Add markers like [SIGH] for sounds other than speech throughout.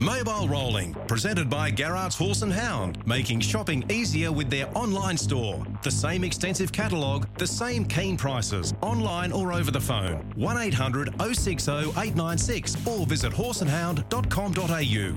Mobile Rolling, presented by Garrard's Horse and Hound, making shopping easier with their online store. The same extensive catalogue, the same keen prices, online or over the phone. 1800 060 896 or visit horseandhound.com.au.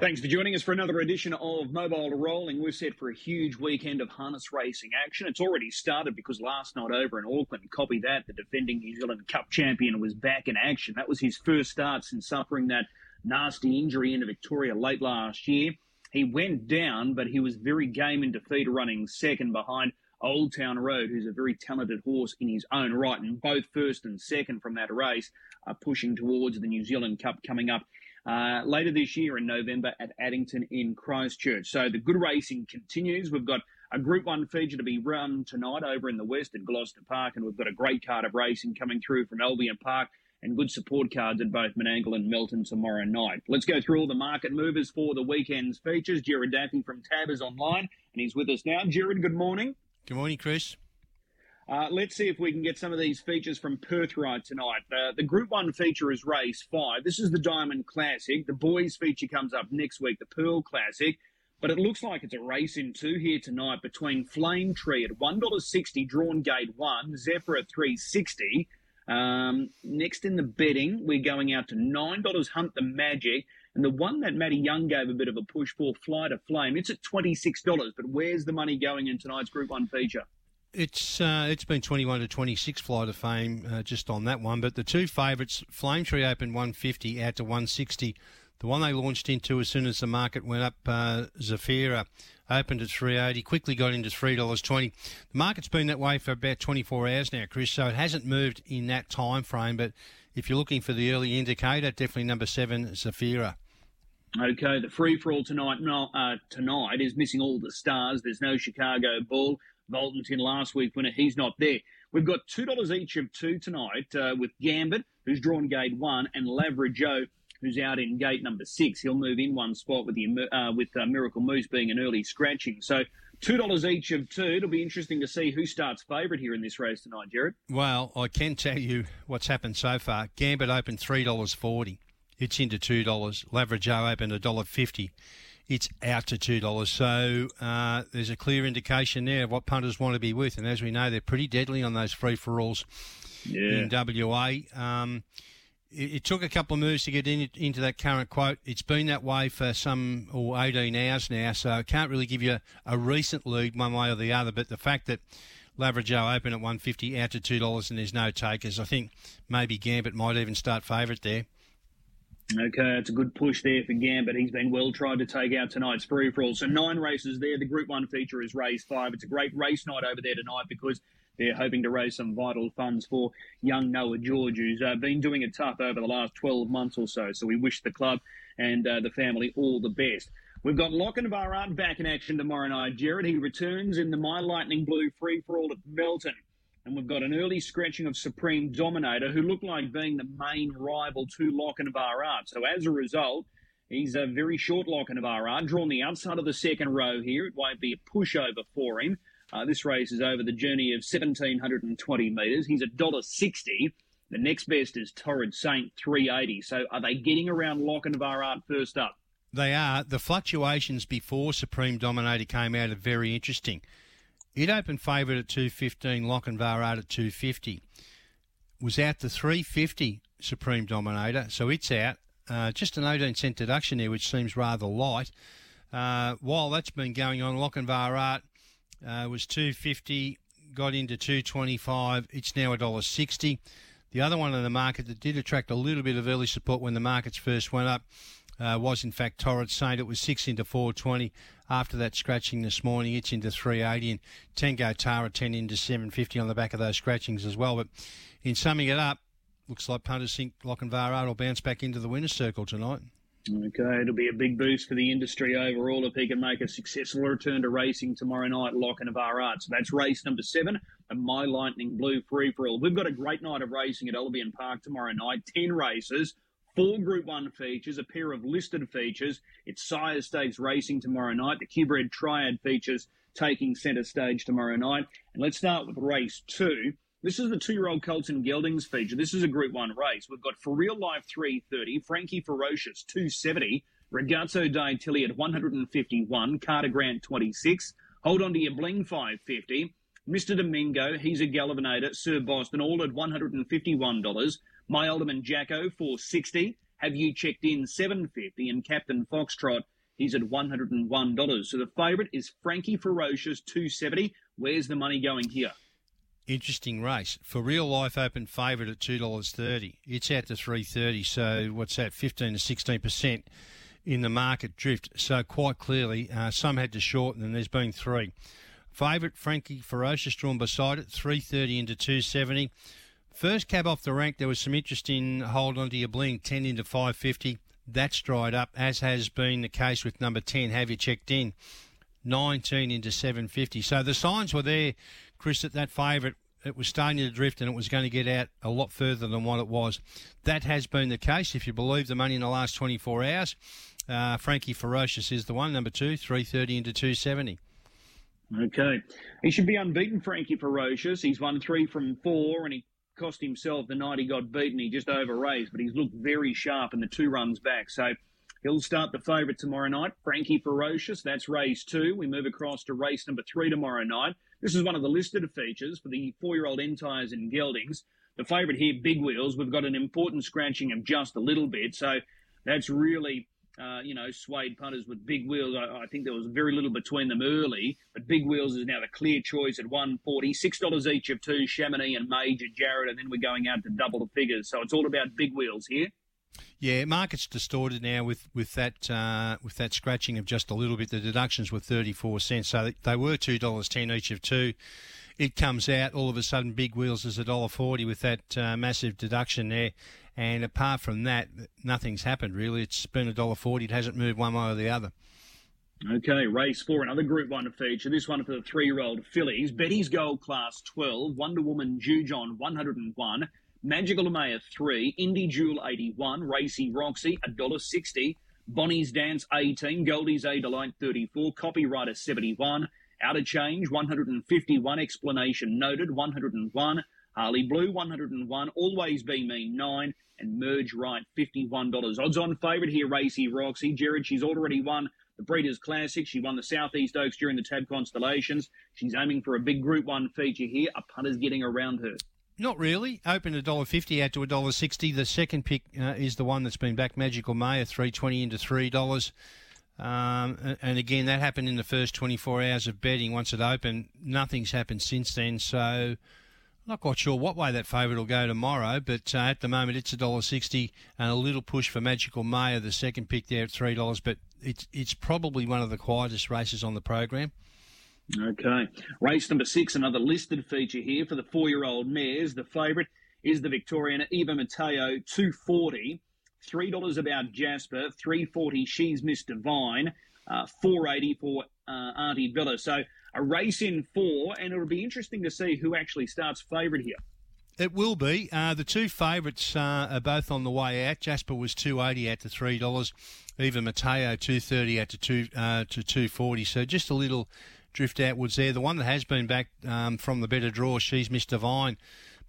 Thanks for joining us for another edition of Mobile Rolling. We're set for a huge weekend of harness racing action. It's already started because last night over in Auckland, copy that, the defending New Zealand Cup champion was back in action. That was his first start since suffering that nasty injury into Victoria late last year. He went down, but he was very game in defeat, running second behind Old Town Road, who's a very talented horse in his own right. And both first and second from that race are pushing towards the New Zealand Cup coming up uh, later this year in November at Addington in Christchurch. So the good racing continues. We've got a Group 1 feature to be run tonight over in the west at Gloucester Park, and we've got a great card of racing coming through from Albion Park and good support cards at both Menangle and Melton tomorrow night. Let's go through all the market movers for the weekend's features. Jared Daffy from Tab is online, and he's with us now. Jared, good morning. Good morning, Chris. Uh, let's see if we can get some of these features from Perth right tonight. Uh, the Group 1 feature is race 5. This is the Diamond Classic. The boys feature comes up next week, the Pearl Classic. But it looks like it's a race in two here tonight between Flame Tree at $1.60, drawn gate 1, Zephyr at 360 um, Next in the betting, we're going out to $9 Hunt the Magic. And the one that Matty Young gave a bit of a push for, Flight of Flame, it's at $26. But where's the money going in tonight's Group 1 feature? It's uh, it's been 21 to 26 flight of fame uh, just on that one, but the two favourites, Flame Tree opened 150 out to 160. The one they launched into as soon as the market went up, uh, Zafira, opened at 380, quickly got into $3.20. The market's been that way for about 24 hours now, Chris, so it hasn't moved in that time frame. But if you're looking for the early indicator, definitely number seven, Zafira. Okay, the free for all tonight uh, tonight is missing all the stars. There's no Chicago Bull. Bolton's in last week winner. He's not there. We've got $2 each of two tonight uh, with Gambit, who's drawn gate one, and Lavra Joe, who's out in gate number six. He'll move in one spot with the uh, with uh, Miracle Moose being an early scratching. So two dollars each of two. It'll be interesting to see who starts favourite here in this race tonight, Jared. Well, I can tell you what's happened so far. Gambit opened three dollars forty. It's into two dollars. Lavra Joe opened a dollar fifty it's out to two dollars. So uh, there's a clear indication there of what punters want to be with, and as we know, they're pretty deadly on those free for alls yeah. in WA. Um, it, took a couple of moves to get in, into that current quote. It's been that way for some or 18 hours now, so I can't really give you a, a recent lead one way or the other. But the fact that Lavra Joe open at 150 out to two dollars and there's no takers, I think maybe Gambit might even start favourite there. Okay, it's a good push there for Gambit. He's been well tried to take out tonight's free for all. So nine races there. The Group One feature is race five. It's a great race night over there tonight because they're hoping to raise some vital funds for young Noah George, who's uh, been doing it tough over the last 12 months or so. So we wish the club and uh, the family all the best. We've got Lochinvar back in action tomorrow night. Jared, he returns in the My Lightning Blue free for all at Melton. And we've got an early scratching of Supreme Dominator, who looked like being the main rival to Lochinvar Art. So as a result, he's a very short Lochinvar Art, drawn the outside of the second row here. It won't be a pushover for him. Uh, this race is over the journey of 1,720 metres. He's a dollar sixty. The next best is Torrid Saint, 380. So are they getting around Lochinvar Art first up? They are. The fluctuations before Supreme Dominator came out are very interesting. It opened favourite at 215, Lochinvar out at 250. Was out to 350 Supreme Dominator, so it's out. Uh, just an 18 cent deduction there, which seems rather light. Uh, while that's been going on, Lochinvar Art uh, was 250, got into 225. It's now $1.60. The other one in the market that did attract a little bit of early support when the markets first went up uh, was in fact Torrid Saint. It was six into 420 after that scratching this morning. It's into 380 and Tango Tara 10 into 750 on the back of those scratchings as well. But in summing it up, looks like punters think Lochinvar will bounce back into the winner's circle tonight. Okay, it'll be a big boost for the industry overall if he can make a successful return to racing tomorrow night, Lochinvar Art. So that's race number seven, a My Lightning Blue free for all. We've got a great night of racing at Albion Park tomorrow night. Ten races, Four Group 1 features, a pair of listed features. It's Sire Stakes racing tomorrow night. The Q-Bred Triad features taking centre stage tomorrow night. And let's start with race two. This is the two-year-old Colts and Geldings feature. This is a Group One race. We've got For Real Life 330, Frankie Ferocious 270, Ragazzo Day Tilly at 151, Carter Grant 26. Hold on to your bling 550. Mr. Domingo, he's a Galvanator, Sir Boston, all at $151. My Alderman Jacko 460. Have you checked in 750 and Captain Foxtrot he's at $101. So the favourite is Frankie Ferocious 270. Where's the money going here? Interesting race. For real life open favourite at two dollars thirty. It's out to three thirty, so what's that, fifteen to sixteen percent in the market drift. So quite clearly, uh, some had to shorten, and there's been three. Favourite Frankie Ferocious drawn beside it, 330 into 270. First cab off the rank, there was some interest in hold on to your bling, 10 into 550. That's dried up, as has been the case with number 10. Have you checked in? 19 into 750. So the signs were there, Chris, that that favourite it was starting to drift and it was going to get out a lot further than what it was. That has been the case, if you believe the money in the last 24 hours. Uh, Frankie Ferocious is the one, number two, 330 into 270. Okay. He should be unbeaten, Frankie Ferocious. He's won three from four and he cost himself the night he got beaten. He just over raced, but he's looked very sharp in the two runs back. So he'll start the favourite tomorrow night. Frankie Ferocious, that's race two. We move across to race number three tomorrow night. This is one of the listed features for the four year old Entires and Geldings. The favourite here, Big Wheels, we've got an important scratching of just a little bit. So that's really uh, you know, swayed punters with big wheels. I, I, think there was very little between them early, but big wheels is now the clear choice at 140 $6 each of two, Chamonix and Major Jared, and then we're going out to double the figures. So it's all about big wheels here. Yeah, market's distorted now with with that uh, with that scratching of just a little bit. The deductions were thirty four cents, so they were two dollars ten each of two. It comes out all of a sudden. Big wheels is a dollar forty with that uh, massive deduction there, and apart from that, nothing's happened really. It's been a dollar forty. It hasn't moved one way or the other. Okay, race four, another Group One feature. This one for the three-year-old fillies. Betty's Gold Class twelve, Wonder Woman Jujon one hundred and one, Magical Amaya three, Indie Jewel eighty one, Racy Roxy a dollar sixty, Bonnie's Dance eighteen, Goldie's A Delight thirty four, Copywriter seventy one, Out of Change one hundred and fifty one, Explanation Noted one hundred and one. Harley Blue 101, Always Be Me 9, and Merge Right $51. Odds on favourite here, Racy Roxy. Jared, she's already won the Breeders' Classic. She won the Southeast Oaks during the Tab Constellations. She's aiming for a big Group 1 feature here. A punter's getting around her. Not really. Open a dollar fifty out to a dollar sixty. The second pick uh, is the one that's been back. Magical May, three twenty into three dollars. Um, and again, that happened in the first 24 hours of betting. Once it opened, nothing's happened since then. So not quite sure what way that favourite will go tomorrow, but uh, at the moment it's a dollar sixty and a little push for Magical Mayo, the second pick there at three dollars. But it's it's probably one of the quietest races on the program. Okay, race number six, another listed feature here for the four-year-old mares. The favourite is the Victorian Eva Mateo, two forty. Three dollars about Jasper, three forty. She's Miss Divine, uh, four eighty for uh, Auntie Villa. So a race in four, and it'll be interesting to see who actually starts favourite here. It will be. Uh, the two favourites uh, are both on the way out. Jasper was two eighty out to three dollars. Eva Mateo two thirty out to two uh, to two forty. So just a little drift outwards there. The one that has been back um, from the better draw, she's Miss Divine.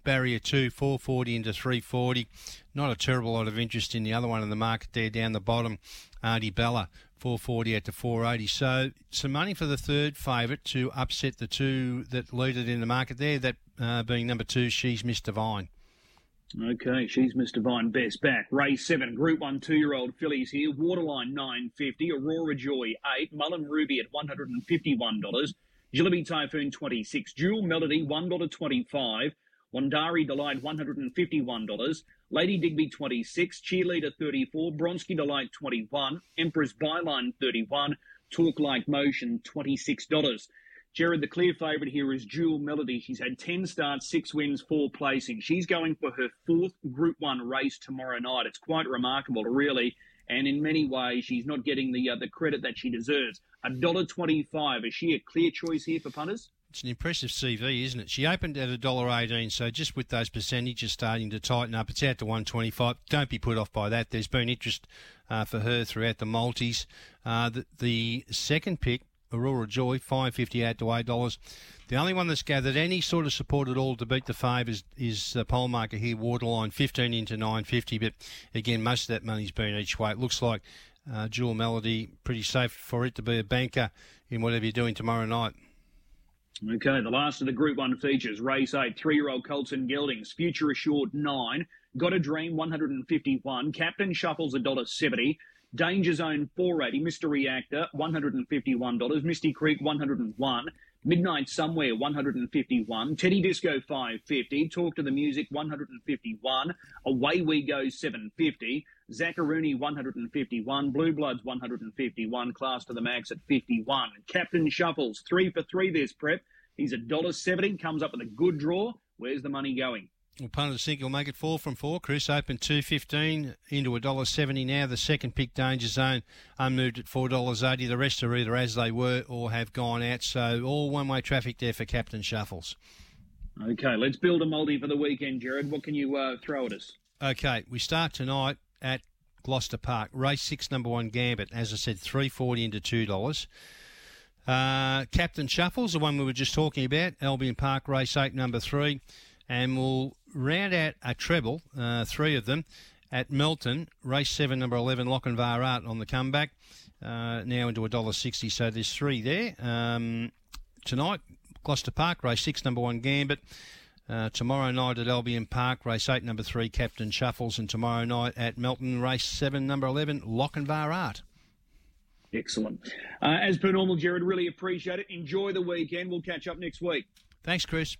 Barrier two, 440 into 340. Not a terrible lot of interest in the other one in the market there down the bottom. Auntie Bella, 440 out to 480. So some money for the third favourite to upset the two that lead it in the market there, that uh, being number two, She's Miss Divine. Okay, she's Miss Divine best back. Race seven, Group One, two-year-old fillies here. Waterline nine fifty, Aurora Joy eight, Mullen Ruby at one hundred and fifty-one dollars, Jillaby Typhoon twenty-six, Jewel Melody one dollar twenty-five, Wandari Delight $151, Lady Digby 26, Cheerleader 34, Bronski Delight 21, Empress Byline 31, Talk Like Motion $26. Jared, the clear favourite here is Jewel Melody. She's had 10 starts, 6 wins, 4 placings. She's going for her fourth Group 1 race tomorrow night. It's quite remarkable, really. And in many ways, she's not getting the uh, the credit that she deserves. A dollar twenty-five. Is she a clear choice here for punters? It's an impressive CV, isn't it? She opened at a dollar eighteen, so just with those percentages starting to tighten up, it's out to one twenty five. Don't be put off by that. There's been interest uh, for her throughout the multis. Uh, the, the second pick Aurora Joy, five fifty eight to eight dollars. The only one that's gathered any sort of support at all to beat the favours is the pole marker here, Waterline, fifteen into nine fifty. But again, most of that money's been each way. It looks like uh, Jewel Melody pretty safe for it to be a banker in whatever you're doing tomorrow night. Okay, the last of the Group 1 features. Race 8, three-year-old Colton Geldings. Future Assured 9. Got a Dream 151. Captain Shuffles $1.70. Danger Zone 480. Mr. Reactor $151. Misty Creek 101. Midnight Somewhere 151. Teddy Disco 550. Talk to the Music 151. Away We Go 750. Zacharuni 151. Blue Bloods 151. Class to the Max at 51. Captain Shuffles three for three this prep. He's a dollar seventy. Comes up with a good draw. Where's the money going? Well, punters think he'll make it four from four. Chris opened two fifteen into a dollar seventy now. The second pick Danger Zone unmoved at four dollars eighty. The rest are either as they were or have gone out. So all one way traffic there for Captain Shuffles. Okay, let's build a multi for the weekend, Jared. What can you uh, throw at us? Okay, we start tonight at Gloucester Park. Race six, number one Gambit. As I said, three forty into two dollars. Uh, Captain Shuffles, the one we were just talking about. Albion Park, race eight, number three, and we'll round out a treble, uh, three of them, at Melton, race seven, number 11, Lock Lochinvar Art on the comeback, uh, now into a dollar sixty. So there's three there. Um, tonight, Gloucester Park, race six, number one, Gambit. Uh, tomorrow night at Albion Park, race eight, number three, Captain Shuffles, and tomorrow night at Melton, race seven, number 11, Lock Lochinvar Art. Excellent. Uh, as per normal, Jared, really appreciate it. Enjoy the weekend. We'll catch up next week. Thanks, Chris.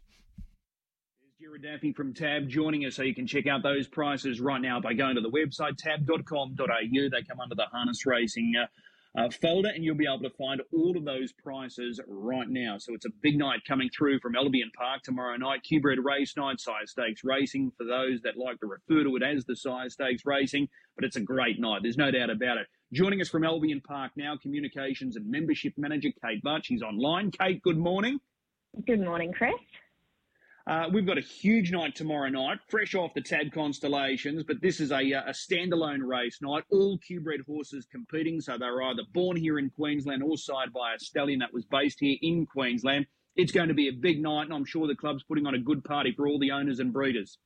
Jared Daffy from Tab joining us, so you can check out those prices right now by going to the website tab.com.au. They come under the harness racing uh, uh, folder, and you'll be able to find all of those prices right now. So it's a big night coming through from Albion Park tomorrow night. Q-Bred race night, sire stakes racing for those that like to refer to it as the sire stakes racing. But it's a great night. There's no doubt about it. Joining us from Albion Park now, communications and membership manager Kate Butch. She's online. Kate, good morning. Good morning, Chris. Uh, we've got a huge night tomorrow night, fresh off the Tab Constellations, but this is a, a standalone race night. All Q-bred horses competing, so they're either born here in Queensland or side by a stallion that was based here in Queensland. It's going to be a big night, and I'm sure the club's putting on a good party for all the owners and breeders.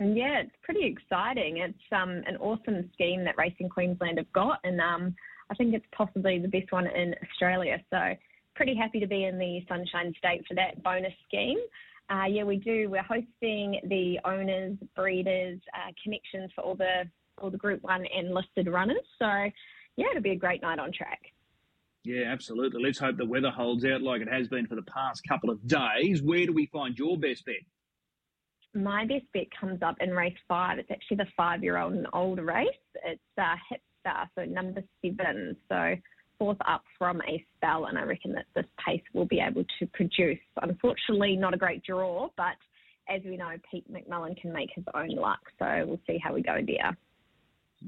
Yeah, it's pretty exciting. It's um, an awesome scheme that Racing Queensland have got, and um, I think it's possibly the best one in Australia. So, pretty happy to be in the Sunshine State for that bonus scheme. Uh, yeah, we do. We're hosting the owners, breeders, uh, connections for all the all the Group One and listed runners. So, yeah, it'll be a great night on track. Yeah, absolutely. Let's hope the weather holds out like it has been for the past couple of days. Where do we find your best bet? My best bet comes up in race five. It's actually the five-year-old and older race. It's uh, Hipstar, so number seven. So fourth up from a spell, and I reckon that this pace will be able to produce. Unfortunately, not a great draw, but as we know, Pete McMullen can make his own luck. So we'll see how we go there.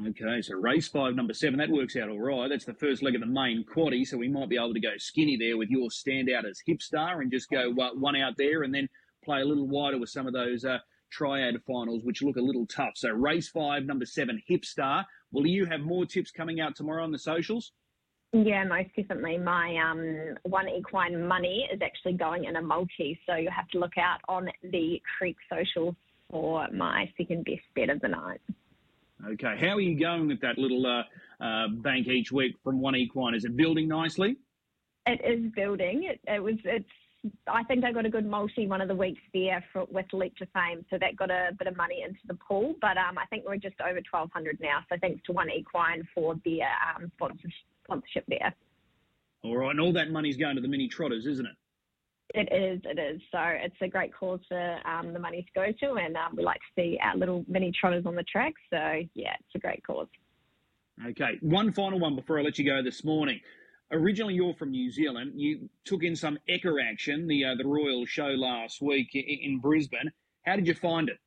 Okay, so race five, number seven, that works out all right. That's the first leg of the main quaddy, so we might be able to go skinny there with your standout as Hipstar and just go uh, one out there and then play a little wider with some of those uh, triad finals, which look a little tough. So race five, number seven, Hipstar. Will you have more tips coming out tomorrow on the socials? Yeah, most definitely. My um, one equine money is actually going in a multi, so you'll have to look out on the Creek Social for my second best bet of the night. Okay, how are you going with that little uh, uh, bank each week from one equine? Is it building nicely? It is building. It, it was. It's. I think I got a good multi one of the weeks there for, with Leap to Fame, so that got a bit of money into the pool. But um, I think we're just over twelve hundred now. So thanks to one equine for their um, sponsorship sponsorship there. All right, and all that money's going to the mini trotters, isn't it? It is, it is. So it's a great cause for um, the money to go to, and um, we like to see our little mini trotters on the track. So yeah, it's a great cause. Okay, one final one before I let you go this morning. Originally, you're from New Zealand. You took in some Ekka action, the uh, the Royal Show last week in, in Brisbane. How did you find it?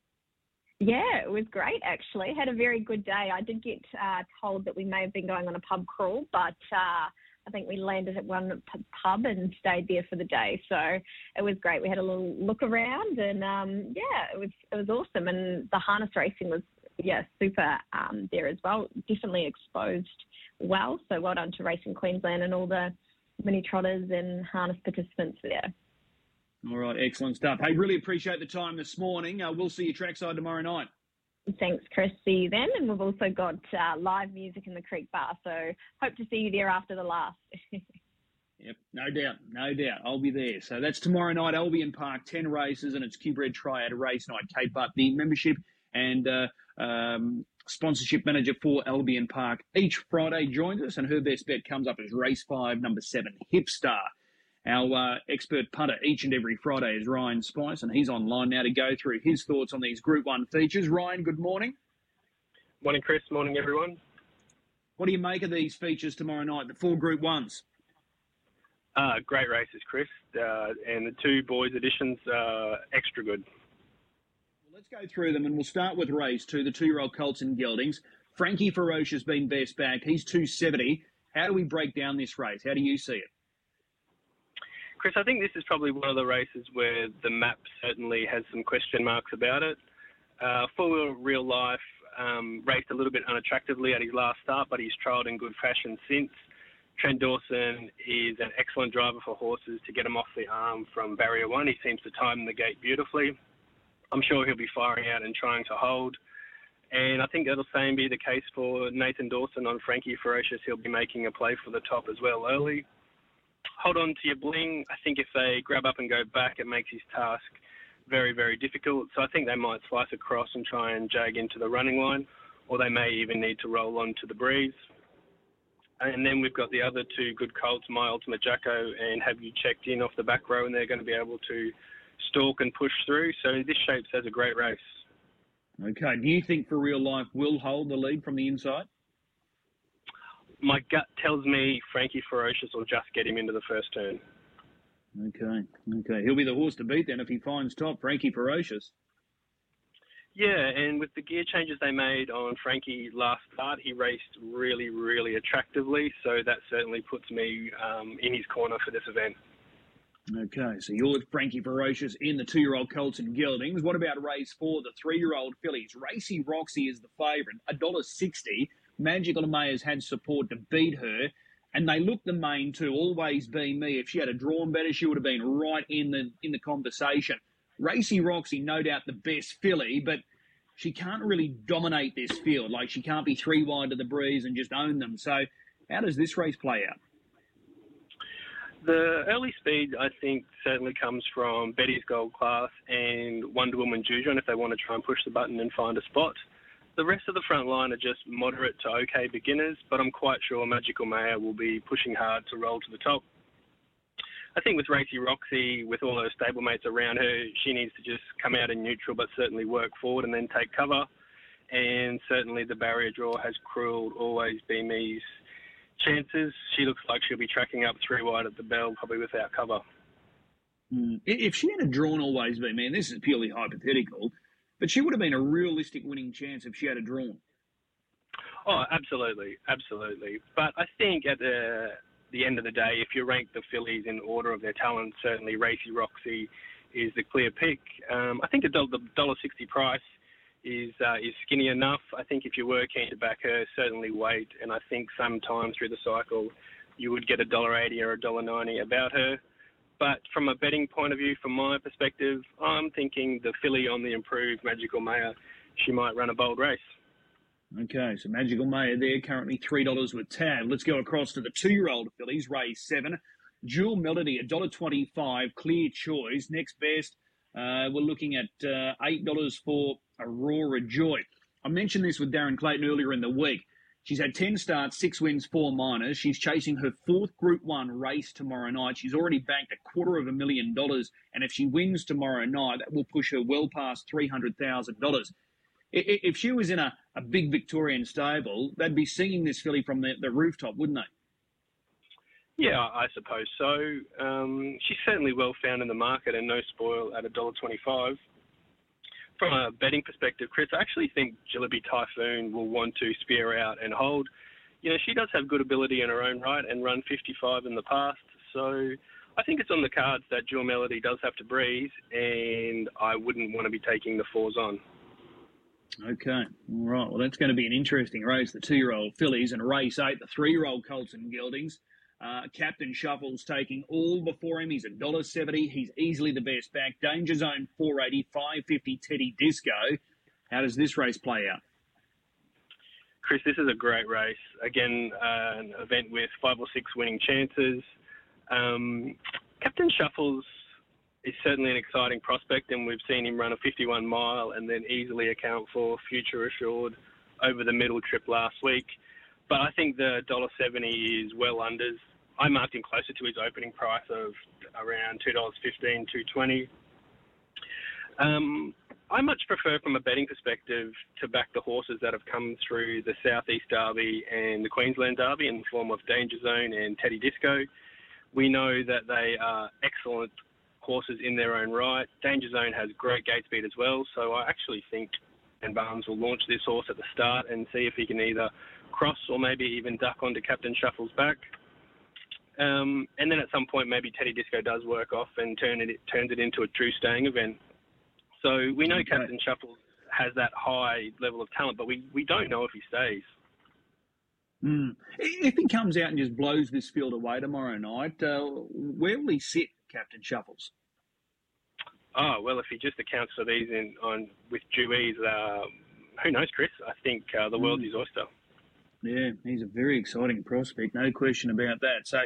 Yeah, it was great actually. Had a very good day. I did get uh, told that we may have been going on a pub crawl, but uh, I think we landed at one pub and stayed there for the day. So it was great. We had a little look around, and um, yeah, it was it was awesome. And the harness racing was yeah super um, there as well. Definitely exposed well. So well done to Racing Queensland and all the many trotters and harness participants there. All right, excellent stuff. Hey, really appreciate the time this morning. Uh, we'll see you trackside tomorrow night. Thanks, Chris. See you then. And we've also got uh, live music in the Creek Bar, so hope to see you there after the last. [LAUGHS] Yep, no doubt, no doubt. I'll be there. So that's tomorrow night, Albion Park, 10 races, and it's Q-Bred Triad race night. Kate Butt, the membership and uh, um, sponsorship manager for Albion Park, each Friday joins us, and her best bet comes up as race five, number seven, Hipstar. Our uh, expert punter each and every Friday is Ryan Spice, and he's online now to go through his thoughts on these Group 1 features. Ryan, good morning. Morning, Chris. Morning, everyone. What do you make of these features tomorrow night, the four Group 1s? Uh, great races, Chris. Uh, and the two boys editions are extra good. Well, let's go through them, and we'll start with race two, the two-year-old Colts and Geldings. Frankie Feroce has been best back. He's 270. How do we break down this race? How do you see it? Chris, I think this is probably one of the races where the map certainly has some question marks about it. Uh, full real life um, raced a little bit unattractively at his last start, but he's trialled in good fashion since. Trent Dawson is an excellent driver for horses to get him off the arm from barrier one. He seems to time the gate beautifully. I'm sure he'll be firing out and trying to hold. And I think that'll same be the case for Nathan Dawson on Frankie Ferocious. He'll be making a play for the top as well early. Hold on to your bling. I think if they grab up and go back, it makes his task very, very difficult. So I think they might slice across and try and jag into the running line, or they may even need to roll onto the breeze. And then we've got the other two good colts, My Ultimate Jacko and Have You Checked In off the back row, and they're going to be able to stalk and push through. So this shapes as a great race. Okay. Do you think for real life will hold the lead from the inside? My gut tells me Frankie Ferocious will just get him into the first turn. Okay. Okay. He'll be the horse to beat then if he finds top, Frankie Ferocious. Yeah, and with the gear changes they made on Frankie last start, he raced really, really attractively. So that certainly puts me um, in his corner for this event. Okay, so you're with Frankie Ferocious in the two-year-old Colts and Geldings. What about race four, the three-year-old fillies? Racy Roxy is the favourite, a dollar sixty. Magical Mayor's had support to beat her, and they look the main two. Always be me. If she had a drawn better, she would have been right in the in the conversation. Racy Roxy, no doubt the best filly, but she can't really dominate this field. Like she can't be three wide to the breeze and just own them. So, how does this race play out? The early speed, I think, certainly comes from Betty's Gold Class and Wonder Woman Jujon if they want to try and push the button and find a spot. The rest of the front line are just moderate to okay beginners, but I'm quite sure Magical Maya will be pushing hard to roll to the top. I think with Racy Roxy, with all her stablemates around her, she needs to just come out in neutral, but certainly work forward and then take cover. And certainly the barrier draw has cruelled always be me's chances. She looks like she'll be tracking up three wide at the bell, probably without cover. Mm. If she had a drawn always be, man, this is purely hypothetical, but she would have been a realistic winning chance if she had a drawn. Oh, absolutely, absolutely. But I think at the the end of the day, if you rank the fillies in order of their talent, certainly Racy Roxy is the clear pick. Um, I think the dollar sixty price is uh, is skinny enough. I think if you were keen to back her, certainly wait. And I think sometime through the cycle, you would get a dollar eighty or a dollar ninety about her. But from a betting point of view, from my perspective, I'm thinking the filly on the improved Magical Mayor, she might run a bold race. Okay, so Magical Mayor there, currently $3 with tab. Let's go across to the two-year-old fillies, race seven. Jewel Melody, $1.25, clear choice. Next best, uh, we're looking at uh, $8 for Aurora Joy. I mentioned this with Darren Clayton earlier in the week. She's had 10 starts, six wins, four minors. She's chasing her fourth Group 1 race tomorrow night. She's already banked a quarter of a million dollars. And if she wins tomorrow night, that will push her well past $300,000. If she was in a, a big Victorian stable, they'd be singing this filly from the, the rooftop, wouldn't they? Yeah, I suppose so. Um, she's certainly well found in the market and no spoil at $1.25 from a betting perspective, Chris, I actually think Jillaby Typhoon will want to spear out and hold. You know, she does have good ability in her own right and run 55 in the past. So I think it's on the cards that Jewel Melody does have to breathe, and I wouldn't want to be taking the fours on. Okay, all right. Well, that's going to be an interesting race. The two-year-old fillies and race eight, the three-year-old Colts and Geldings. Uh, Captain Shuffles taking all before him. He's a dollar seventy. He's easily the best back. Danger Zone 480, 550 Teddy Disco. How does this race play out? Chris, this is a great race. Again, uh, an event with five or six winning chances. Um, Captain Shuffles is certainly an exciting prospect, and we've seen him run a 51 mile and then easily account for future assured over the middle trip last week. But I think the $1.70 is well unders. I marked him closer to his opening price of around $2.15, $2.20. Um, I much prefer, from a betting perspective, to back the horses that have come through the Southeast Derby and the Queensland Derby in the form of Danger Zone and Teddy Disco. We know that they are excellent horses in their own right. Danger Zone has great gate speed as well, so I actually think Ben Barnes will launch this horse at the start and see if he can either cross or maybe even duck onto Captain Shuffle's back. Um, and then at some point, maybe Teddy Disco does work off and turn it turns it into a true staying event. So we know okay. Captain Shuffles has that high level of talent, but we, we don't know if he stays. Mm. If he comes out and just blows this field away tomorrow night, uh, where will he sit, Captain Shuffles? Oh well, if he just accounts for these in on with due ease, uh, who knows, Chris? I think uh, the world mm. his oyster. Yeah, he's a very exciting prospect, no question about that. So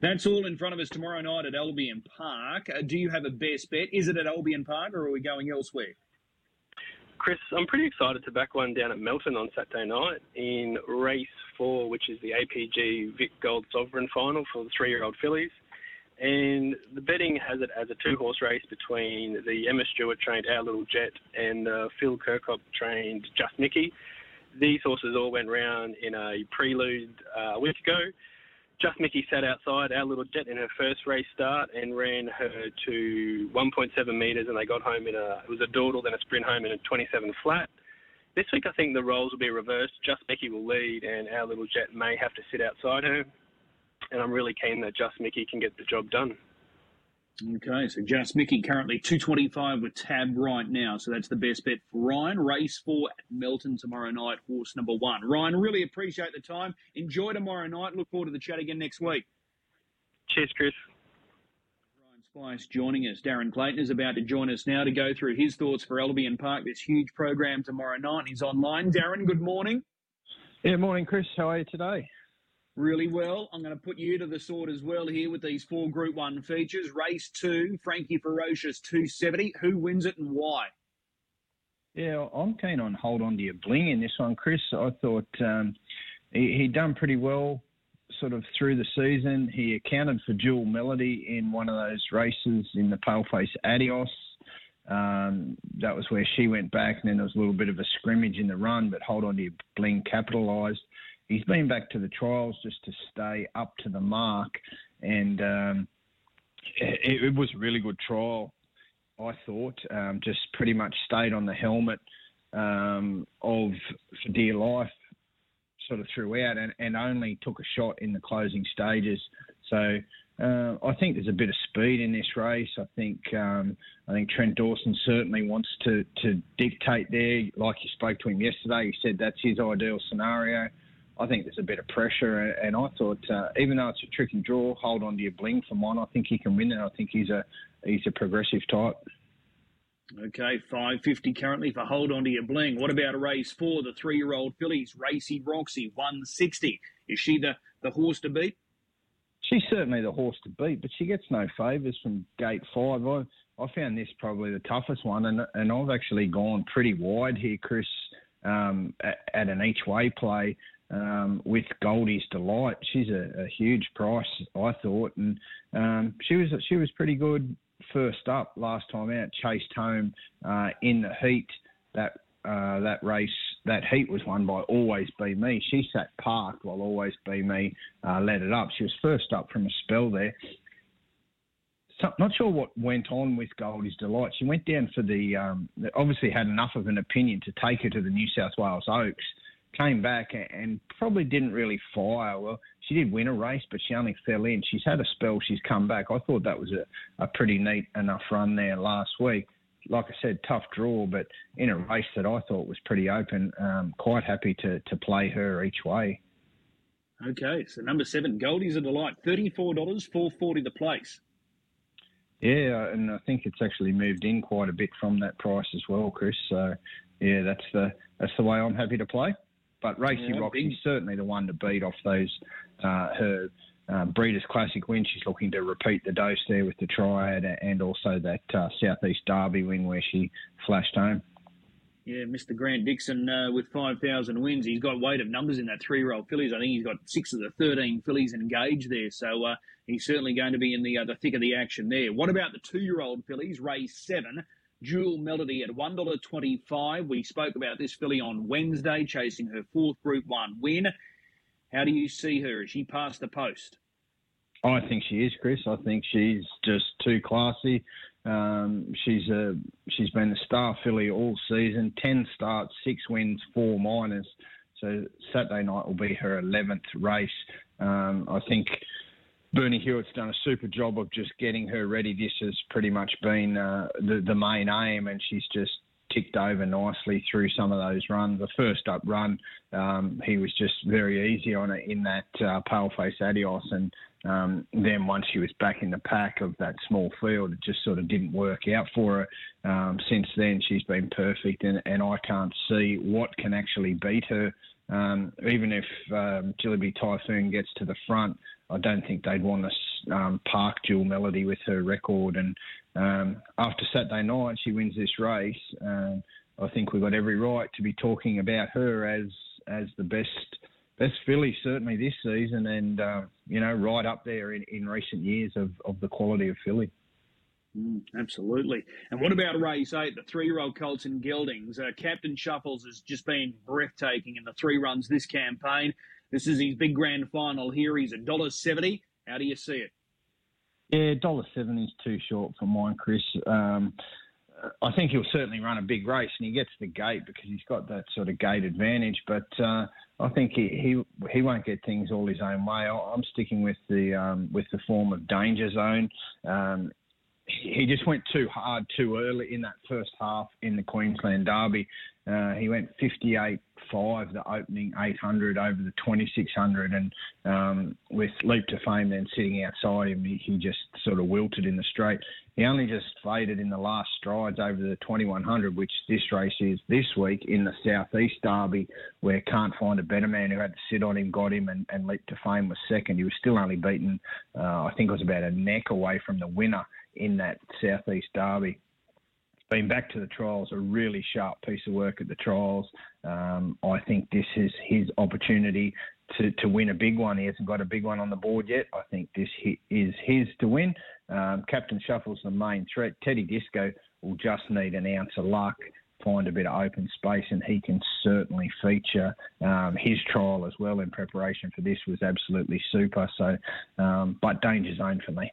that's all in front of us tomorrow night at Albion Park. Uh, do you have a best bet? Is it at Albion Park or are we going elsewhere? Chris, I'm pretty excited to back one down at Melton on Saturday night in race four, which is the APG Vic Gold Sovereign final for the three year old fillies. And the betting has it as a two horse race between the Emma Stewart trained Our Little Jet and uh, Phil Kirkop trained Just Mickey. These horses all went round in a prelude uh, a week ago. Just Mickey sat outside our little jet in her first race start and ran her to 1.7 metres, and they got home in a it was a dawdle, then a sprint home in a 27 flat. This week, I think the roles will be reversed. Just Mickey will lead, and our little jet may have to sit outside her. And I'm really keen that Just Mickey can get the job done. Okay, so Just Mickey currently 225 with Tab right now. So that's the best bet for Ryan. Race four at Melton tomorrow night, horse number one. Ryan, really appreciate the time. Enjoy tomorrow night. Look forward to the chat again next week. Cheers, Chris. Ryan Spice joining us. Darren Clayton is about to join us now to go through his thoughts for Albion Park, this huge program tomorrow night. He's online. Darren, good morning. Yeah, morning, Chris. How are you today? Really well. I'm going to put you to the sword as well here with these four Group 1 features. Race 2, Frankie Ferocious 270. Who wins it and why? Yeah, I'm keen on hold on to your bling in this one, Chris. I thought um, he, he done pretty well sort of through the season. He accounted for Jewel Melody in one of those races in the Paleface Adios. Um, that was where she went back, and then there was a little bit of a scrimmage in the run, but hold on to your bling capitalised he's been back to the trials just to stay up to the mark, and um, it, it, was a really good trial. I thought um, just pretty much stayed on the helmet um, of for dear life, sort of throughout, and, and only took a shot in the closing stages. So uh, I think there's a bit of speed in this race. I think um, I think Trent Dawson certainly wants to to dictate there. Like you spoke to him yesterday, he said that's his ideal scenario. I think there's a bit of pressure, and I thought uh, even though it's a tricky draw, hold on to your bling for mine. I think he can win it. I think he's a he's a progressive type. Okay, five fifty currently for hold on to your bling. What about a race four, the three year old fillies, Racy Roxy, one sixty. Is she the the horse to beat? She's certainly the horse to beat, but she gets no favours from gate five. I I found this probably the toughest one, and and I've actually gone pretty wide here, Chris, um, at, at an each way play um, with Goldie's Delight. She's a, a, huge price, I thought, and um, she was she was pretty good first up last time out. Chased home uh, in the heat. That uh, that race, that heat was won by Always Be Me. She sat parked while Always Be Me uh, led it up. She was first up from a spell there. So, not sure what went on with Goldie's Delight. She went down for the, um, obviously had enough of an opinion to take her to the New South Wales Oaks came back and probably didn't really fire. Well, she did win a race, but she only fell in. She's had a spell. She's come back. I thought that was a, a pretty neat enough run there last week. Like I said, tough draw, but in a race that I thought was pretty open. Um, quite happy to to play her each way. Okay, so number seven, Goldie's a delight, thirty-four dollars, four forty the place. Yeah, and I think it's actually moved in quite a bit from that price as well, Chris. So yeah, that's the that's the way I'm happy to play. But Racy Yeah, Roxy's big. certainly the one to beat off those uh, her um, Breeders' Classic win. She's looking to repeat the dose there with the Triad and also that uh, Southeast Derby win where she flashed home. Yeah, Mr. Grant Dixon uh, with 5,000 wins. He's got weight of numbers in that three year old fillies. I think he's got six of the 13 fillies engaged there. So uh, he's certainly going to be in the, uh, the thick of the action there. What about the two year old fillies? Race seven. Jewel Melody at $1.25. We spoke about this filly on Wednesday, chasing her fourth Group 1 win. How do you see her? Is she past the post? I think she is, Chris. I think she's just too classy. Um, she's a she's been a star filly all season. Ten starts, six wins, four minors. So Saturday night will be her eleventh race. Um, I think Bernie Hewitt's done a super job of just getting her ready. This has pretty much been uh, the the main aim, and she's just ticked over nicely through some of those runs. The first up run, um, he was just very easy on it in that uh, paleface Adios, and um, then once she was back in the pack of that small field, it just sort of didn't work out for her. Um, since then, she's been perfect, and, and I can't see what can actually beat her. Um, even if um, Jillaby Typhoon gets to the front, I don't think they'd want to um, park Jewel Melody with her record. And um, after Saturday night, she wins this race. Um, I think we've got every right to be talking about her as as the best best filly certainly this season, and uh, you know right up there in, in recent years of, of the quality of filly. Mm, absolutely. And what about race eight, the three-year-old Colts and Geldings? Uh, Captain Shuffles has just been breathtaking in the three runs this campaign. This is his big grand final here. He's a dollar seventy. How do you see it? Yeah, dollar seven is too short for mine, Chris. Um, I think he'll certainly run a big race, and he gets the gate because he's got that sort of gate advantage. But uh, I think he, he he won't get things all his own way. I'm sticking with the um, with the form of danger zone. Um, he just went too hard too early in that first half in the Queensland Derby. Uh, he went 58.5 the opening 800 over the 2600, and um, with Leap to Fame then sitting outside him, he, he just sort of wilted in the straight. He only just faded in the last strides over the 2100, which this race is this week in the Southeast Derby, where Can't Find a Better Man who had to sit on him got him, and, and Leap to Fame was second. He was still only beaten, uh, I think it was about a neck away from the winner in that Southeast Derby been back to the trials, a really sharp piece of work at the trials. Um, I think this is his opportunity to, to win a big one. He hasn't got a big one on the board yet. I think this hi- is his to win. Um, Captain Shuffle's the main threat. Teddy Disco will just need an ounce of luck, find a bit of open space, and he can certainly feature. Um, his trial as well in preparation for this was absolutely super. So, um, but danger zone for me.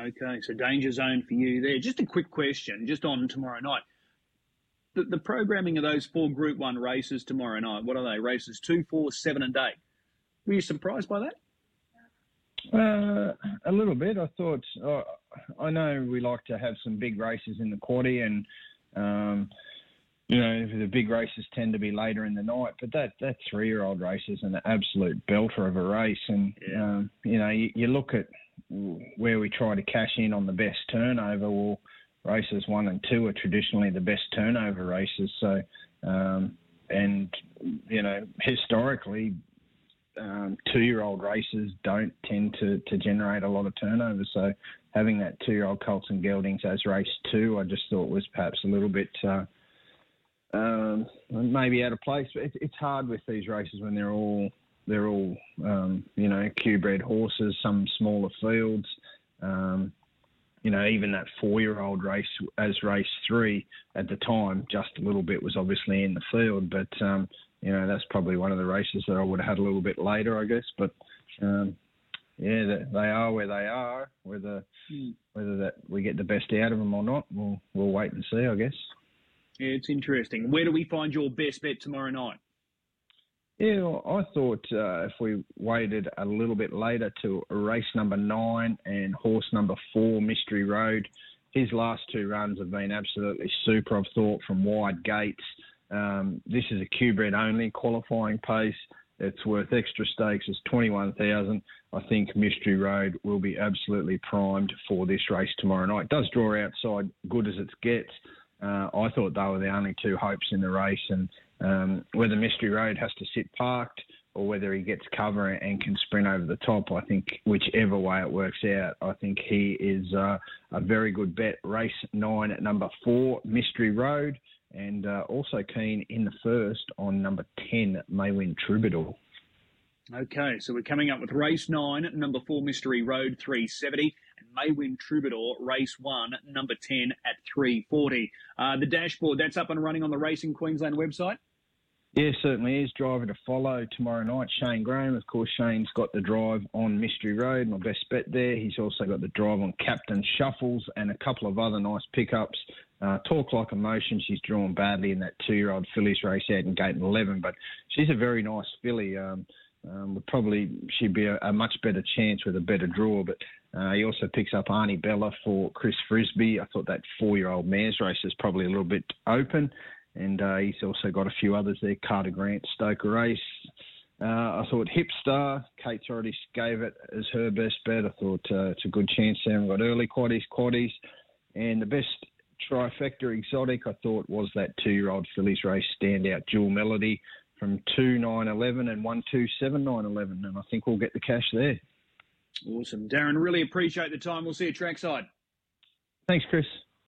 Okay, so danger zone for you there. Just a quick question, just on tomorrow night. The, the programming of those four Group One races tomorrow night. What are they? Races two, four, seven, and eight. Were you surprised by that? Uh, a little bit. I thought. Uh, I know we like to have some big races in the quaddy, and um, you know the big races tend to be later in the night. But that that three year old race is an absolute belter of a race, and Yeah. um, you know you, you look at where we try to cash in on the best turnover. Well, races one and two are traditionally the best turnover races. So, um, and you know historically um, two-year-old races don't tend to, to generate a lot of turnover. So having that two-year-old Colts and Geldings as race two, I just thought was perhaps a little bit uh, um, maybe out of place. But it's, it's hard with these races when they're all they're all um, you know Q-bred horses, some smaller fields. Um, you know, even that four-year-old race as race three at the time, just a little bit was obviously in the field, but um, you know, that's probably one of the races that I would have had a little bit later, I guess. But um, yeah, they- they are where they are. Whether Hmm. whether that we get the best out of them or not, we'll we'll wait and see, I guess. Yeah, it's interesting. Where do we find your best bet tomorrow night? Yeah, I thought uh, if we waited a little bit later to race number nine and horse number four, Mystery Road, his last two runs have been absolutely super. I've thought from wide gates. Um, this is a Q-bred only qualifying pace. it's worth extra stakes. It's 21,000. I think Mystery Road will be absolutely primed for this race tomorrow night. It does draw outside good as it gets. Uh, I thought they were the only two hopes in the race, and um, whether Mystery Road has to sit parked or whether he gets cover and can sprint over the top, I think whichever way it works out, I think he is uh, a very good bet. Race nine at number four, Mystery Road and uh, also keen in the first on number 10, Maywin Troubadour. Okay, so we're coming up with race nine, number four, Mystery Road, 370, and Maywin Troubadour, race one, number 10 at 340. Uh, the dashboard, that's up and running on the Racing Queensland website? Yeah, certainly is. Driver to follow tomorrow night, Shane Graham. Of course, Shane's got the drive on Mystery Road, my best bet there. He's also got the drive on Captain Shuffles and a couple of other nice pickups. Uh, Talk Like Emotion, she's drawn badly in that two-year-old fillies race out in gate 11, but she's a very nice filly. Um, um, would probably she'd be a, a, much better chance with a better draw. But uh, he also picks up Arnie Bella for Chris Frisby. I thought that four-year-old mares race is probably a little bit open. And uh, he's also got a few others there. Carter Grant, Stoker Race. Uh, I thought Hipstar, Kate's already gave it as her best bet. I thought uh, it's a good chance there. We've got early quaddies, quaddies. And the best trifecta exotic, I thought, was that two year old fillies race standout, Jewel Melody from 2 9 11 and 1 2 7 9 11. And I think we'll get the cash there. Awesome. Darren, really appreciate the time. We'll see you trackside. Thanks, Chris.